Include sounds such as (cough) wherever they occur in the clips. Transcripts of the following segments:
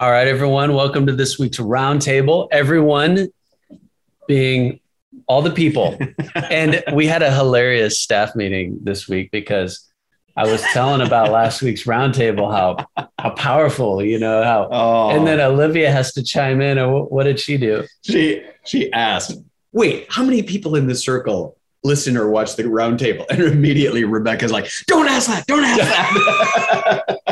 All right, everyone. Welcome to this week's roundtable. Everyone being all the people. (laughs) and we had a hilarious staff meeting this week because I was telling about last week's roundtable how how powerful, you know, how Oh, and then Olivia has to chime in. And what, did she do? she she asked, "Wait, how many people in this circle listen or watch the roundtable? And immediately Rebecca's like, "Don't ask that! Don't ask that!" (laughs)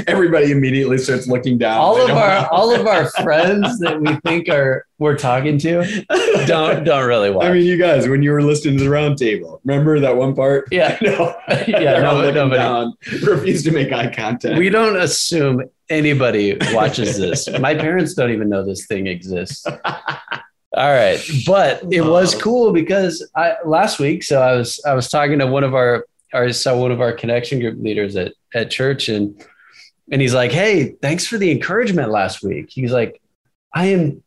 (laughs) Everybody immediately starts looking down. All of our know. (laughs) all of our friends that we think are we're talking to don't (laughs) don't really watch. I mean, you guys, when you were listening to the roundtable, remember that one part? yeah. No, Yeah, no- nobody. down, refuse to make eye contact. We don't assume anybody watches this. My parents don't even know this thing exists. All right, but it was cool because I last week. So I was I was talking to one of our I saw one of our connection group leaders at at church and and he's like, "Hey, thanks for the encouragement last week." He's like, "I am."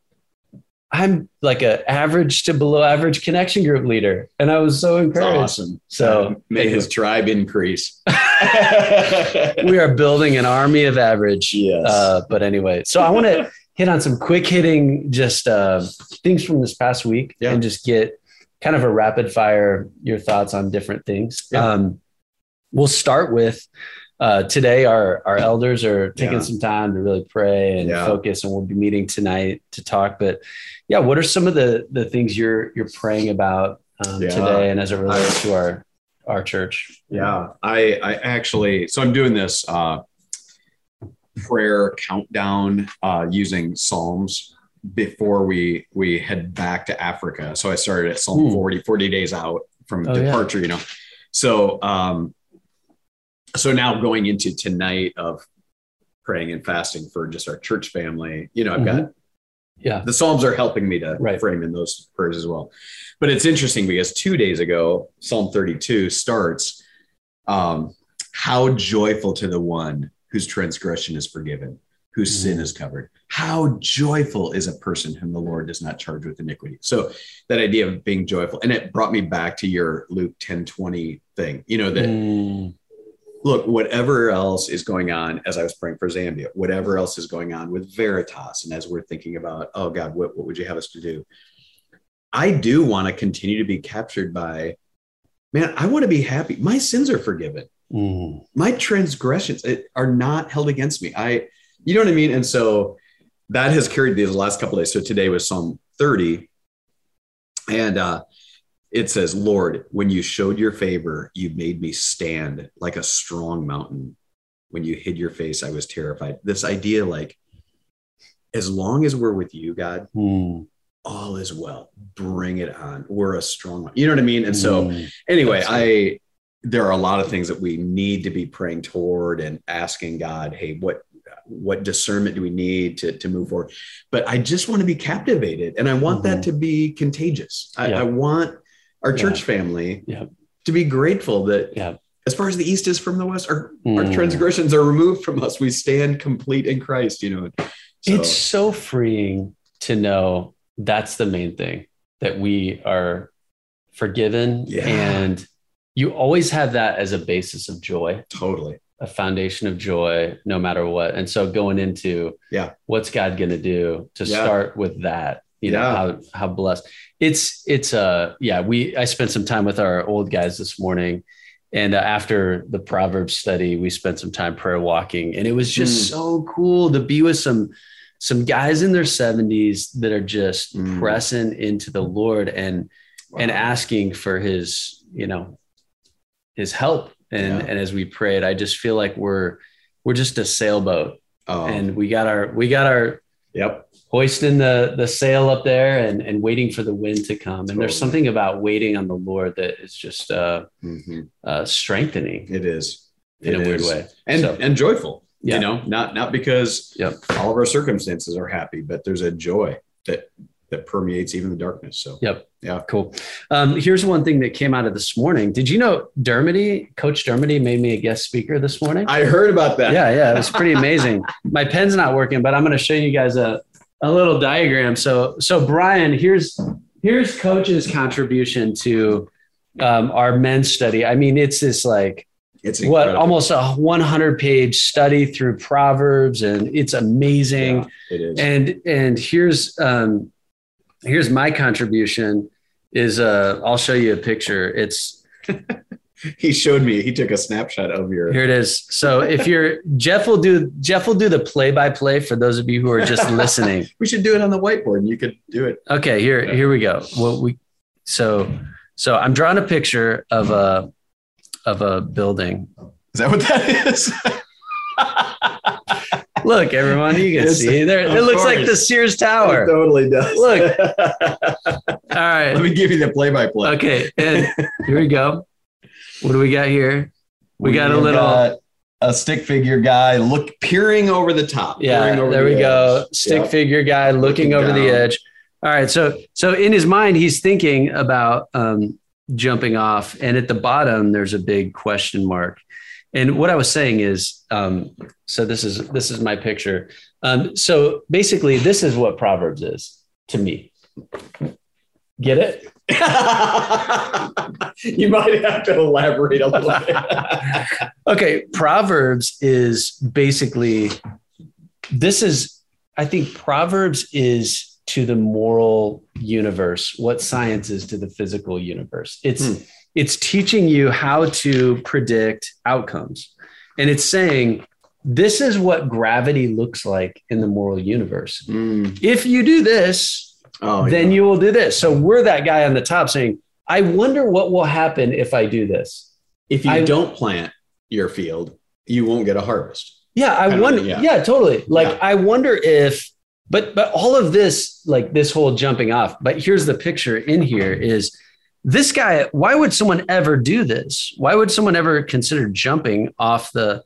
I'm like a average to below average connection group leader, and I was so encouraged. awesome. So may his tribe increase. (laughs) we are building an army of average. Yes. Uh, but anyway, so I want to hit on some quick hitting just uh, things from this past week Yeah. and just get kind of a rapid fire your thoughts on different things. Yeah. Um, we'll start with uh, today. Our our elders are taking Yeah. some time to really pray and Yeah. focus, and we'll be meeting tonight to talk. But yeah, what are some of the the things you're you're praying about um, Yeah. today, and as it relates to our our church? Yeah, I I actually so I'm doing this uh prayer countdown uh using Psalms before we we head back to Africa. So I started at Psalm Hmm. 40, 40 days out from Oh, departure, you know. So um so now going into tonight of praying and fasting for just our church family, you know, I've got Yeah. the Psalms are helping me to Right. frame in those prayers as well. But it's interesting because two days ago, Psalm 32 starts, um, How joyful to the one whose transgression is forgiven, whose sin Mm. is covered. How joyful is a person whom the Lord does not charge with iniquity. So that idea of being joyful, and it brought me back to your Luke 10 20 thing, you know, that Mm, look, whatever else is going on, as I was praying for Zambia, whatever else is going on with Veritas, and as we're thinking about, oh God, what, what would you have us to do? I do want to continue to be captured by, man, I want to be happy. My sins are forgiven. mm. My transgressions are not held against me. I, you know what I mean? And so that has carried these last couple of days. So today was Psalm 30. And uh, it says, Lord, when you showed your favor, you made me stand like a strong mountain. When you hid your face, I was terrified. This idea, like, as long as we're with you, God, Mm. all is well. Bring it on. We're a strong, you know what I mean? And so, Mm. anyway, That's I there are a lot of things that we need to be praying toward and asking God, hey, what what discernment do we need to, to move forward? But I just want to be captivated and I want that Mhm. to be contagious. I, Yeah. I want our Yeah. church family Yeah. to be grateful that Yeah. as far as the east is from the west, our, our Mm. transgressions are removed from us. We stand complete in Christ, you know. So, It's so freeing to know that's the main thing that we are forgiven Yeah. and you always have that as a basis of joy, totally. a foundation of joy no matter what. And so going into Yeah. what's God going to do to Yeah. start with that, you know, how how blessed. It's it's uh yeah, we I spent some time with our old guys this morning and uh, after the Proverbs study, we spent some time prayer walking, and it was just Mm. so cool to be with some some guys in their 70s that are just Mm. pressing into the Lord and and asking for his, you know, his help. And Yeah. and as we prayed, I just feel like we're we're just a sailboat, Oh, and we got our we got our yep. hoisting the the sail up there and and waiting for the wind to come. And there's something about waiting on the Lord that is just uh, Mhm. uh, strengthening It is. in It a weird way. and So- and joyful Yeah. you know not not because Yep. all of our circumstances are happy but there's a joy that that permeates even the darkness so Yep. yeah Cool. Um, here's one thing that came out of this morning. Did you know Dermody, Coach Dermody, made me a guest speaker this morning? i heard about that yeah, yeah, it was pretty amazing. (laughs) My pen's not working, but I'm going to show you guys a, a little diagram. So, so Brian, here's here's Coach's contribution to um, our men's study. I mean, it's this like It's what almost a 100 page study through Proverbs, and it's amazing. Yeah, it is. And and here's um, here's my contribution. Is uh, I'll show you a picture. It's (laughs) he showed me. He took a snapshot of your. here it is. So if you're Jeff will do Jeff will do the play by play for those of you who are just (laughs) listening. We should do it on the whiteboard, and you could do it. Okay, here here we go. What we so so I'm drawing a picture of a of a building. Is that what that is? (laughs) Look, everyone, you can It's- see there. It of looks like the Sears It Tower. totally does. Look. (laughs) All right. Let me give you the play-by-play. Okay, and here we go. What do we got here? We got a little- got a stick figure guy look peering over the top. Yeah, over there the we go. Stick Yep. figure guy looking, Looking over the edge. All right, so so in his mind, he's thinking about um, jumping off, and at the bottom, there's a big question mark. And what I was saying is, um, so this is this is my picture. Um, so basically, this is what Proverbs is to me. Get it? (laughs) you might have to elaborate a little bit. (laughs) Okay, Proverbs is basically this is I think Proverbs is to the moral universe what science is to the physical universe. It's Hmm. It's teaching you how to predict outcomes. And it's saying this is what gravity looks like in the moral universe. Mm. If you do this, Oh, then yeah. you will do this. So we're that guy on the top saying, I wonder what will happen if I do this. if you I- don't plant your field, you won't get a harvest. Yeah, I wonder. yeah. Yeah. totally. Like Yeah. I wonder if, but but all of this, like this whole jumping off. But here's the picture in here: is this guy? Why would someone ever do this? Why would someone ever consider jumping off the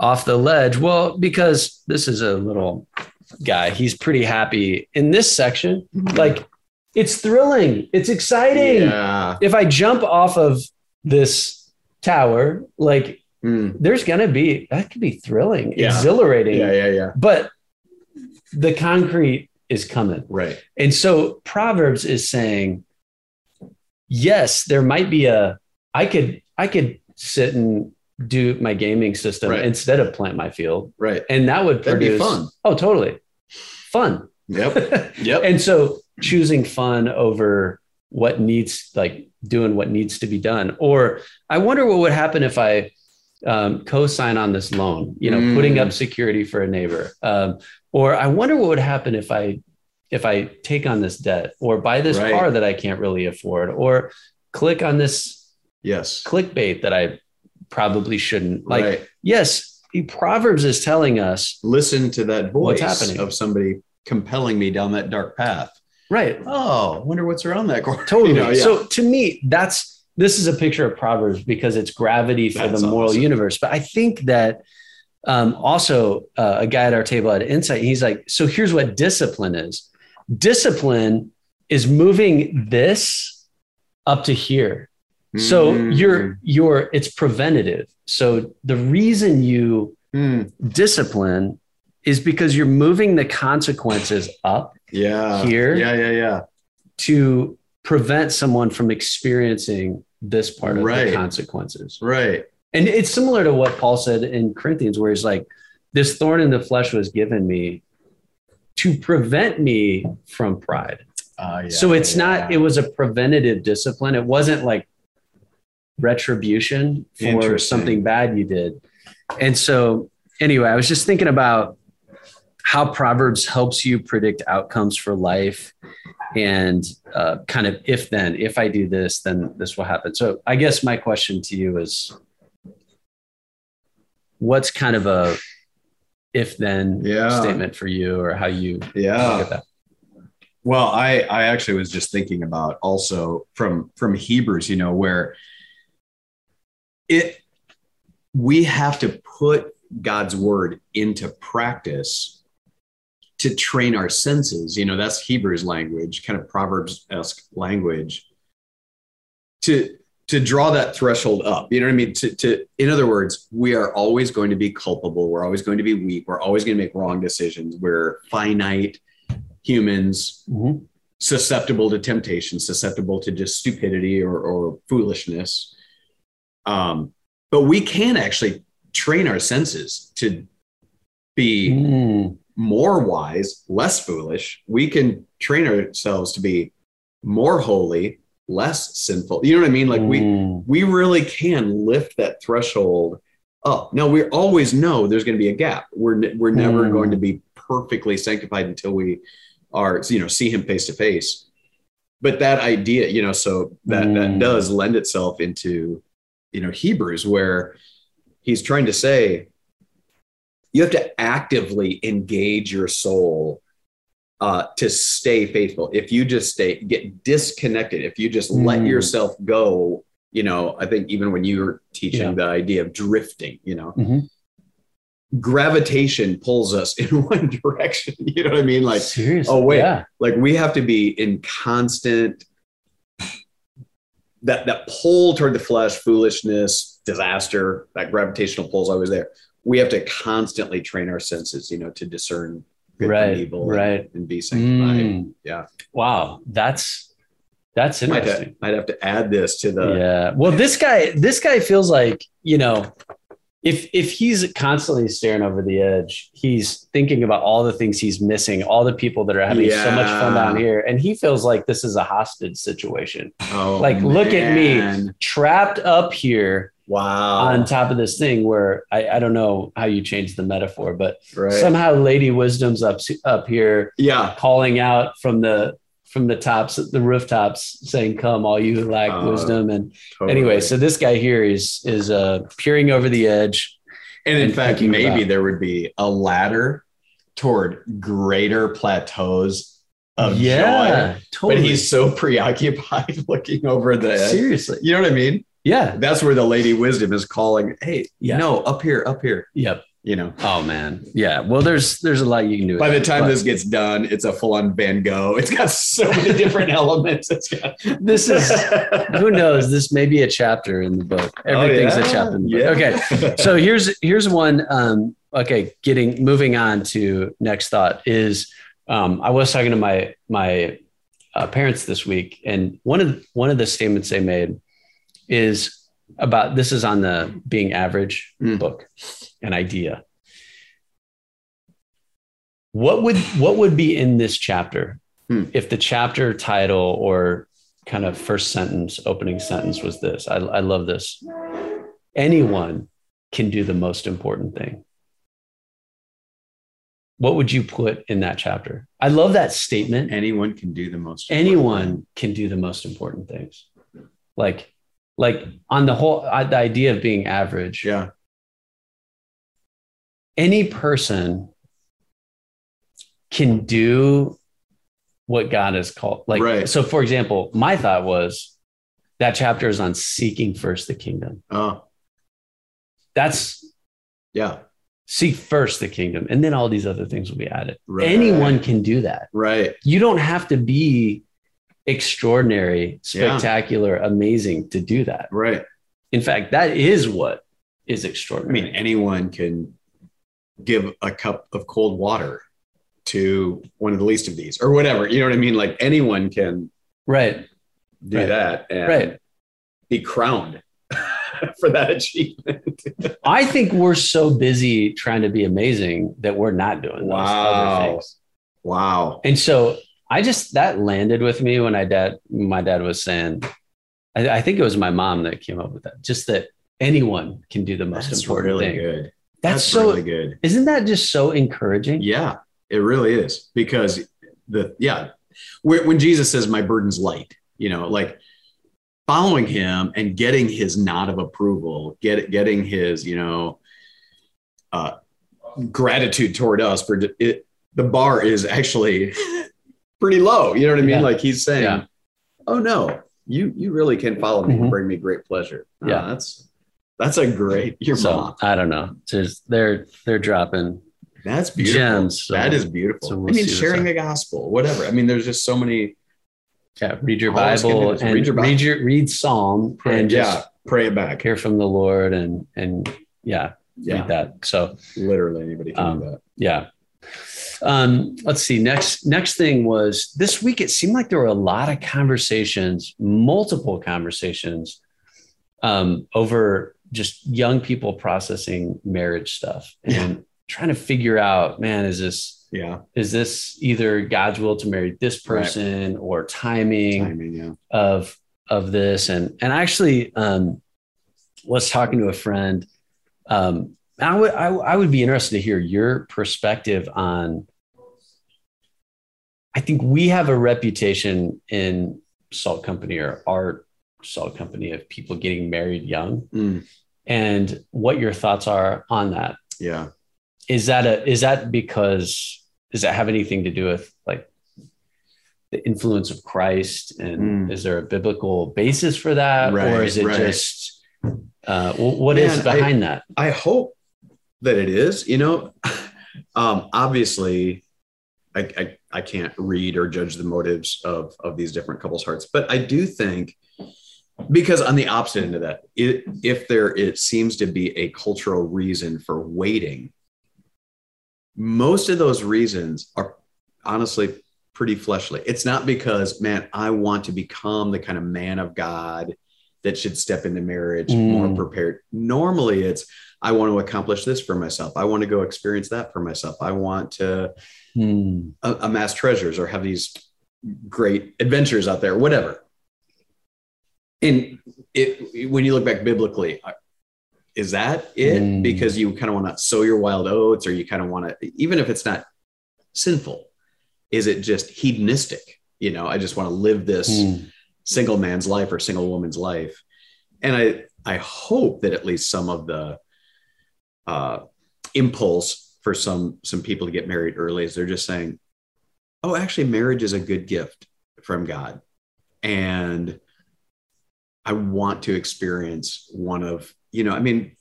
off the ledge? Well, because this is a little guy. He's pretty happy in this section. Like it's thrilling. It's exciting. Yeah. If I jump off of this tower, like Mm. there's gonna be that could be thrilling, Yeah. exhilarating, Yeah. Yeah. Yeah. but the concrete is coming. Right. And so Proverbs is saying, yes, there might be a I could I could sit and do my gaming system Right. instead of plant my field. Right. And that would produce fun. Oh, totally. Fun. Yep. (laughs) Yep. and so choosing fun over what needs like doing what needs to be done or i wonder what would happen if i um, co-sign on this loan you know Mm. putting up security for a neighbor um, or i wonder what would happen if i if i take on this debt or buy this Right. car that i can't really afford or click on this yes. clickbait that i probably shouldn't like right. yes proverbs is telling us Listen to that voice happening? of somebody compelling me down that dark path. right Oh, wonder what's around that corner. (laughs) Totally. You know, yeah. So to me, that's this is a picture of Proverbs because it's gravity for That's the moral awesome. universe. But I think that um, also uh, a guy at our table had insight. He's like, so here's what discipline is. Discipline is moving this up to here. So Mm. you're you're it's preventative. So the reason you Mm. discipline is because you're moving the consequences up yeah. Here. Yeah. Yeah. Yeah. to prevent someone from experiencing this part of Right. the consequences. Right. And it's similar to what Paul said in Corinthians, where he's like, This thorn in the flesh was given me to prevent me from pride. Uh, yeah, so it's yeah, not, yeah. it was a preventative discipline. It wasn't like retribution for something bad you did. And so, anyway, I was just thinking about how Proverbs helps you predict outcomes for life and uh, kind of if then, if I do this, then this will happen. So, I guess my question to you is what's kind of a if then Yeah. statement for you or how you Yeah. look at that? Well, I I actually was just thinking about also from from Hebrews, you know, where it we have to put God's word into practice to train our senses. You know, that's Hebrews language, kind of Proverbs-esque language. To to draw that threshold up. You know what I mean? To, to in other words, we are always going to be culpable. We're always going to be weak. We're always going to make wrong decisions. We're finite humans Mhm. susceptible to temptation, susceptible to just stupidity or, or foolishness. Um, but we can actually train our senses to be Mm. more wise, less foolish. We can train ourselves to be more holy, less sinful. You know what I mean? Like we Mm. we really can lift that threshold up. Now we always know there's going to be a gap. We're we're never Mm. going to be perfectly sanctified until we are you know see him face to face. But that idea, you know, so that that Mm. does lend itself into you know Hebrews where he's trying to say you have to actively engage your soul uh, to stay faithful. If you just stay get disconnected, if you just let Mm. yourself go, you know, I think even when you were teaching Yeah. the idea of drifting, you know, Mhm. gravitation pulls us (laughs) in one direction. You know what I mean? Like, Seriously. oh, wait. Yeah. like we have to be in constant that that pull toward the flesh, foolishness, disaster. That gravitational pull is always there. We have to constantly train our senses, you know, to discern good Right, from evil, right. and, and be sanctified. Mm. Yeah. Wow. That's that's interesting. have, might have to add this to the yeah. Well, this guy, this guy feels like, you know, if if he's constantly staring over the edge, he's thinking about all the things he's missing, all the people that are having so much fun down here, and he feels like this is a hostage situation. oh, Like, look at me. Trapped up here Wow. on top of this thing where I, I don't know how you change the metaphor, but right. somehow Lady Wisdom's up up here yeah. calling out from the from the tops the rooftops saying come all you who lack Uh, wisdom and Totally. anyway so this guy here is is uh peering over the edge And in and fact, maybe there would be a ladder toward greater plateaus of joy. totally But he's so (laughs) preoccupied looking over the edge. seriously You know what I mean? Yeah That's where the lady wisdom is calling, hey, Yeah. no, up here, up here. yep You know. oh man yeah well there's there's a lot you can do By the time but this gets done, it's a full-on Van Gogh. It's got so many different (laughs) elements. It's got this is (laughs) who knows this may be a chapter in the book everything's Oh, yeah? a chapter in the book Yeah. okay so (laughs) here's here's one um okay getting moving on to next thought is um i was talking to my my uh, parents this week and one of one of the statements they made is about this is on the being average Mm. book an idea. What would what would be in this chapter Hmm. if the chapter title or kind of first sentence opening sentence was this? I, I love this. Anyone can do the most important thing. What would you put in that chapter? I love that statement. Anyone can do the most. anyone can do the most important things. Like like on the whole uh, the idea of being average. Yeah. any person can do what god has called like Right. so for example my thought was that chapter is on seeking first the kingdom Oh, that's yeah. seek first the kingdom and then all these other things will be added Right. anyone can do that Right. you don't have to be extraordinary spectacular amazing to do that Right. in fact that is what is extraordinary. I mean, anyone can give a cup of cold water to one of the least of these or whatever. You know what I mean? Like anyone can right do Right. that and right be crowned (laughs) for that achievement. (laughs) I think we're so busy trying to be amazing that we're not doing those Wow. other things. wow. And so I just that landed with me when I dad my dad was saying, I, I think it was my mom that came up with that. Just that anyone can do the most That's important really thing. good. That's, so really good. isn't that just so encouraging? Yeah, it really is because the yeah, when when Jesus says my burden's light, you know, like following him and getting his nod of approval, get getting his you know uh, gratitude toward us for it. The bar is actually (laughs) pretty low. You know what I mean? Yeah. Like he's saying, Yeah. "Oh no, you you really can follow me Mhm. and bring me great pleasure." Uh, Yeah. that's that's a great your So mom. I don't know. Just they're they're dropping That's beautiful. gems. So, that is beautiful. so we'll I mean, sharing the gospel, whatever. I mean, there's just so many. yeah. Read your All I was gonna Bible and read read your your, read Psalm Pray, and just yeah, pray it back. hear from the Lord and and yeah, Yeah, read that. So literally anybody can Um, do that. yeah um let's see next next thing was this week it seemed like there were a lot of conversations multiple conversations um over just young people processing marriage stuff and trying to figure out, man, is this Yeah. is this either God's will to marry this person or timing, mean, yeah. of of this? And and I actually um, was talking to a friend. Um, I would I, I would be interested to hear your perspective on. I think we have a reputation in Salt Company or our Salt Company of people getting married young, Mm, and what your thoughts are on that yeah. is that a is that because does that have anything to do with like the influence of christ and Mm. is there a biblical basis for that or is it right. just uh, wh- what is Man, I- behind that I hope that it is. You know, (laughs) um, obviously, I, I I can't read or judge the motives of of these different couples' hearts, but I do think because on the opposite end of that, it, if there it seems to be a cultural reason for waiting, most of those reasons are honestly pretty fleshly. It's not because, man, I want to become the kind of man of God that should step into marriage Mm. more prepared. Normally, it's I want to accomplish this for myself. I want to go experience that for myself. I want to Hmm. amass treasures or have these great adventures out there, whatever. And it, when you look back biblically, is that it? Mm. Because you kind of want to sow your wild oats, or you kind of want to, even if it's not sinful, is it just hedonistic? You know, I just want to live this Hmm. single man's life or single woman's life. And I, I hope that at least some of the uh, impulse for some some people to get married early is they're just saying, "Oh, actually, marriage is a good gift from God, and I want to experience one of you know, I mean,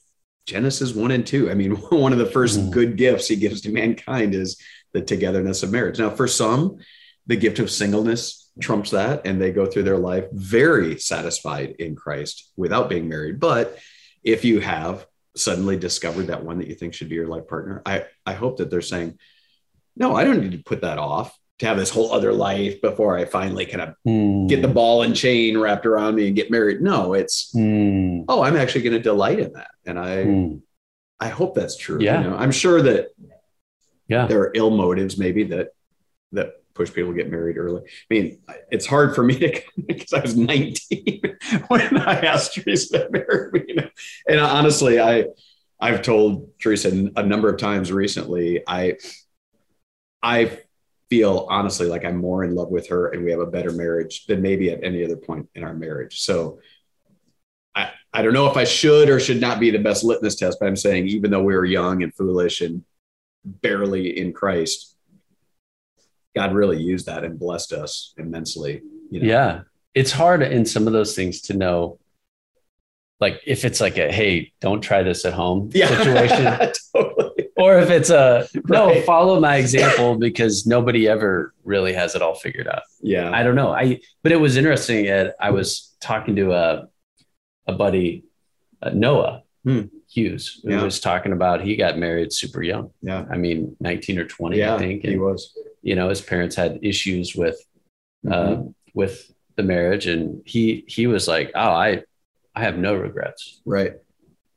Genesis one and two. I mean, (laughs) one of the first Mhm. good gifts He gives to mankind is the togetherness of marriage. Now, for some, the gift of singleness trumps that, and they go through their life very satisfied in Christ without being married. But if you have suddenly discovered that one that you think should be your life partner, I, I hope that they're saying, no, I don't need to put that off to have this whole other life before I finally kind of Hmm. get the ball and chain wrapped around me and get married. No, it's, Hmm. oh, I'm actually going to delight in that. And I, Hmm. I hope that's true. Yeah. You know, I'm sure that yeah there are ill motives maybe that that push people to get married early. I mean, it's hard for me to (laughs) because I was 19 (laughs) when I asked Teresa to marry me. You know? And honestly, I I've told Teresa a number of times recently. I I feel honestly like I'm more in love with her and we have a better marriage than maybe at any other point in our marriage. So I, I don't know if I should or should not be the best litmus test, but I'm saying even though we were young and foolish and barely in Christ, God really used that and blessed us immensely. You know? yeah it's hard in some of those things to know like if it's like a hey don't try this at home (laughs) situation (laughs) totally. or if it's a no Right. follow my example because nobody ever really has it all figured out Yeah. i don't know i but it was interesting ed i was talking to a a buddy uh, noah Hmm. hughes who Yeah. was talking about he got married super young Yeah. i mean 19 or 20 Yeah. i think he was. You know his parents had issues with Mhm. um, with the marriage and he he was like oh i i have no regrets right.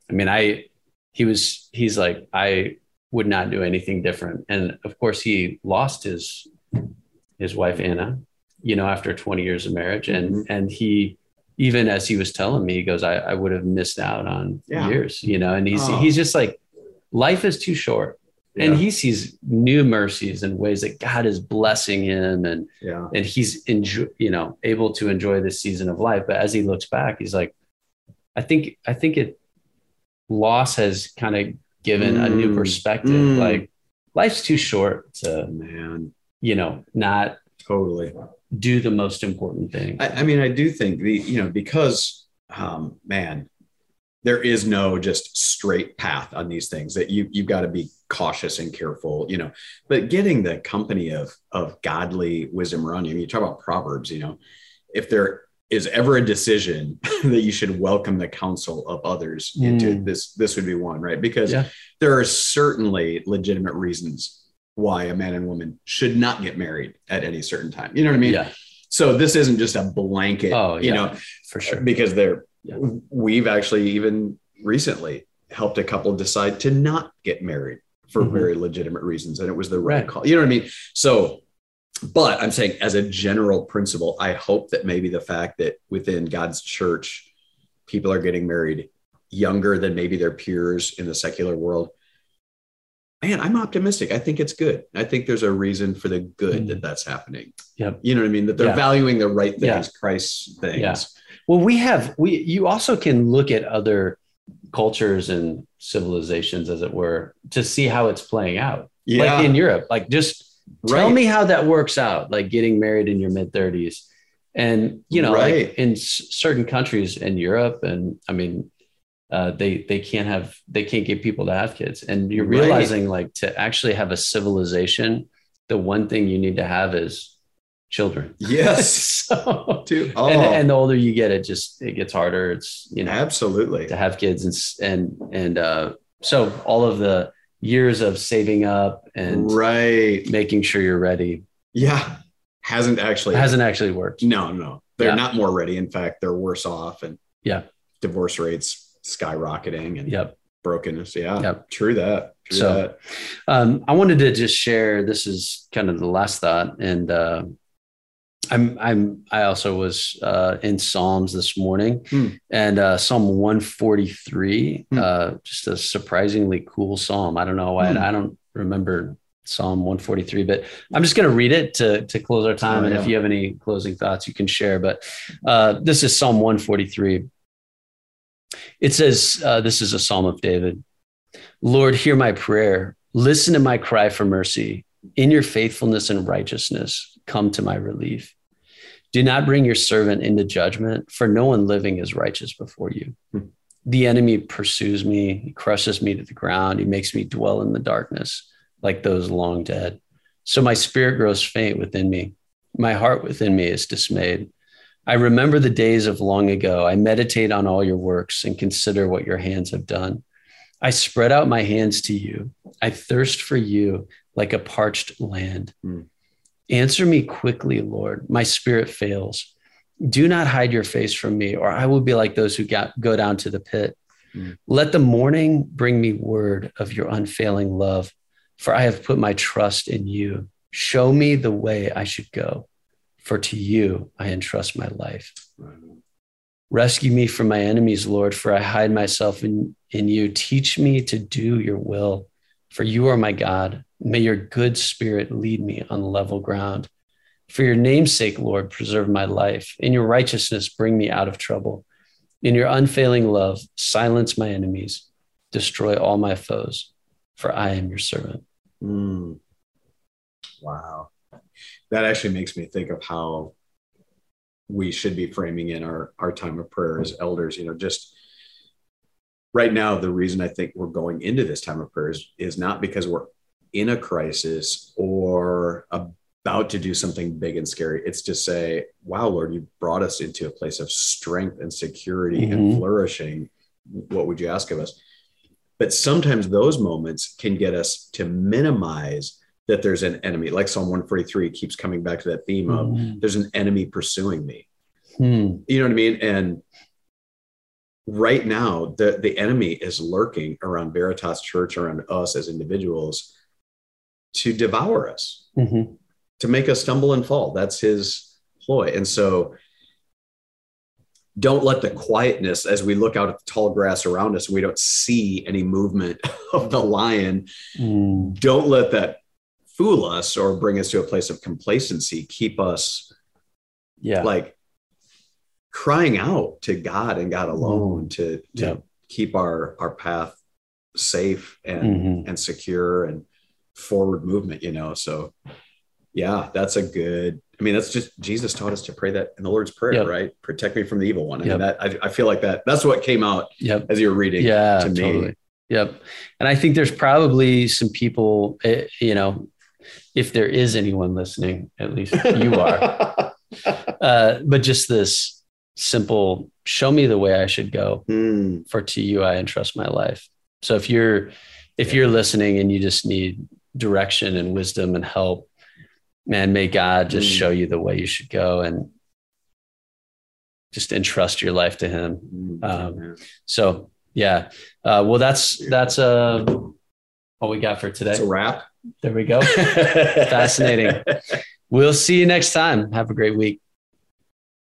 I mean, I he was he's like I would not do anything different, and of course he lost his his wife Anna, you know, after 20 years of marriage, and Mhm. and he even as he was telling me, he goes, I, I would have missed out on Yeah. years, you know, and he's Oh. he's just like life is too short, and Yeah. he sees new mercies and ways that God is blessing him, and yeah. and he's enjoy, you know able to enjoy this season of life. But as he looks back, he's like, I think I think it loss has kind of given a new Mm. perspective. Mm. Like life's too short to Man. you know not Totally. do the most important thing. I, I mean, I do think the, you know, because, um, man, there is no just straight path on these things that you, you've got to be cautious and careful, you know, but getting the company of, of godly wisdom around you. I mean, you talk about Proverbs, you know, if there is ever a decision (laughs) that you should welcome the counsel of others into Mm. this, this would be one, right? Because Yeah. there are certainly legitimate reasons why a man and woman should not get married at any certain time. You know what I mean? yeah, So this isn't just a blanket, Oh, you know, for sure. because they're Yeah. we've actually even recently helped a couple decide to not get married for Mhm. very legitimate reasons, and it was the right, Right. call. You know what I mean? So, but I'm saying as a general principle, I hope that maybe the fact that within God's church, people are getting married younger than maybe their peers in the secular world. Man, I'm optimistic. I think it's good. I think there's a reason for the good Mm. that that's happening. Yep. You know what I mean? That they're Yeah. valuing the right things, Yeah. Christ's things. Yeah. Well, we have we you also can look at other cultures and civilizations, as it were, to see how it's playing out. Yeah. Like in Europe, like just tell Right. me how that works out, like getting married in your mid 30s. And you know, Right. like in certain countries in Europe, and I mean, uh, they they can't have they can't get people to have kids, and you're Right. realizing like to actually have a civilization, the one thing you need to have is children. Yes. (laughs) so, Dude. Oh, and, and the older you get, it just it gets harder. It's you know absolutely. to have kids and and and uh, so all of the years of saving up and Right. making sure you're ready Yeah. Hasn't actually hasn't actually worked. No, no. They're Yeah. not more ready. In fact, they're worse off and Yeah. divorce rates skyrocketing and Yep. brokenness. Yeah. Yep. True that. True So- that. Um, I wanted to just share. This is kind of the last thought, and uh, I'm I'm I also was uh, in Psalms this morning, Hmm. and uh, Psalm 143, Hmm. uh, just a surprisingly cool psalm. I don't know why Hmm. I don't remember Psalm 143, but I'm just going to read it to to close our time. Oh, and yeah. if you have any closing thoughts, you can share. But uh, this is Psalm 143. It says, uh, "This is a Psalm of David." Lord, hear my prayer. Listen to my cry for mercy. In your faithfulness and righteousness, come to my relief. Do not bring your servant into judgment, for no one living is righteous before you. Hmm. The enemy pursues me, he crushes me to the ground, he makes me dwell in the darkness like those long dead. So my spirit grows faint within me. My heart within me is dismayed. I remember the days of long ago. I meditate on all your works and consider what your hands have done. I spread out my hands to you. I thirst for you like a parched land. Hmm. Answer me quickly, Lord. My spirit fails. Do not hide your face from me, or I will be like those who got, go down to the pit. Hmm. Let the morning bring me word of your unfailing love, for I have put my trust in you. Show me the way I should go, for to you I entrust my life. Rescue me from my enemies, Lord, for I hide myself in, in you. Teach me to do your will, for you are my God. May your good spirit lead me on level ground. For your name's sake, Lord, preserve my life. In your righteousness, bring me out of trouble. In your unfailing love, silence my enemies, destroy all my foes, for I am your servant. Mm. Wow. That actually makes me think of how we should be framing in our, our time of prayer as elders. You know, just right now, the reason I think we're going into this time of prayer is, is not because we're in a crisis or about to do something big and scary. It's to say, wow, Lord, you brought us into a place of strength and security and Mhm. flourishing. What would you ask of us? But sometimes those moments can get us to minimize that there's an enemy. Like Psalm 143 keeps coming back to that theme of Mhm. there's an enemy pursuing me. Hmm. You know what I mean? And right now, the, the enemy is lurking around Veritas Church, around us as individuals to devour us, Mhm. to make us stumble and fall. That's his ploy. And so don't let the quietness as we look out at the tall grass around us and we don't see any movement (laughs) of the lion Hmm. don't let that fool us or bring us to a place of complacency keep us Yeah. like crying out to god and god alone to, to Yeah. keep our our path safe and Mhm. and secure and forward movement you know so yeah that's a good i mean that's just jesus taught us to pray that in the lord's prayer Yep. right protect me from the evil one i Yep. mean that I, I feel like that that's what came out Yep. as you were reading yeah to me. totally yep and i think there's probably some people eh, you know if there is anyone listening at least (laughs) you are uh, but just this simple show me the way i should go Hmm. for to you i entrust my life so if you're if you're listening and you just need direction and wisdom and help man may god just Mm. show you the way you should go and just entrust your life to him Hmm. Um, so Yeah. Uh, well, that's that's uh, all we got for today. It's a wrap. There we go. (laughs) Fascinating. (laughs) We'll see you next time. Have a great week.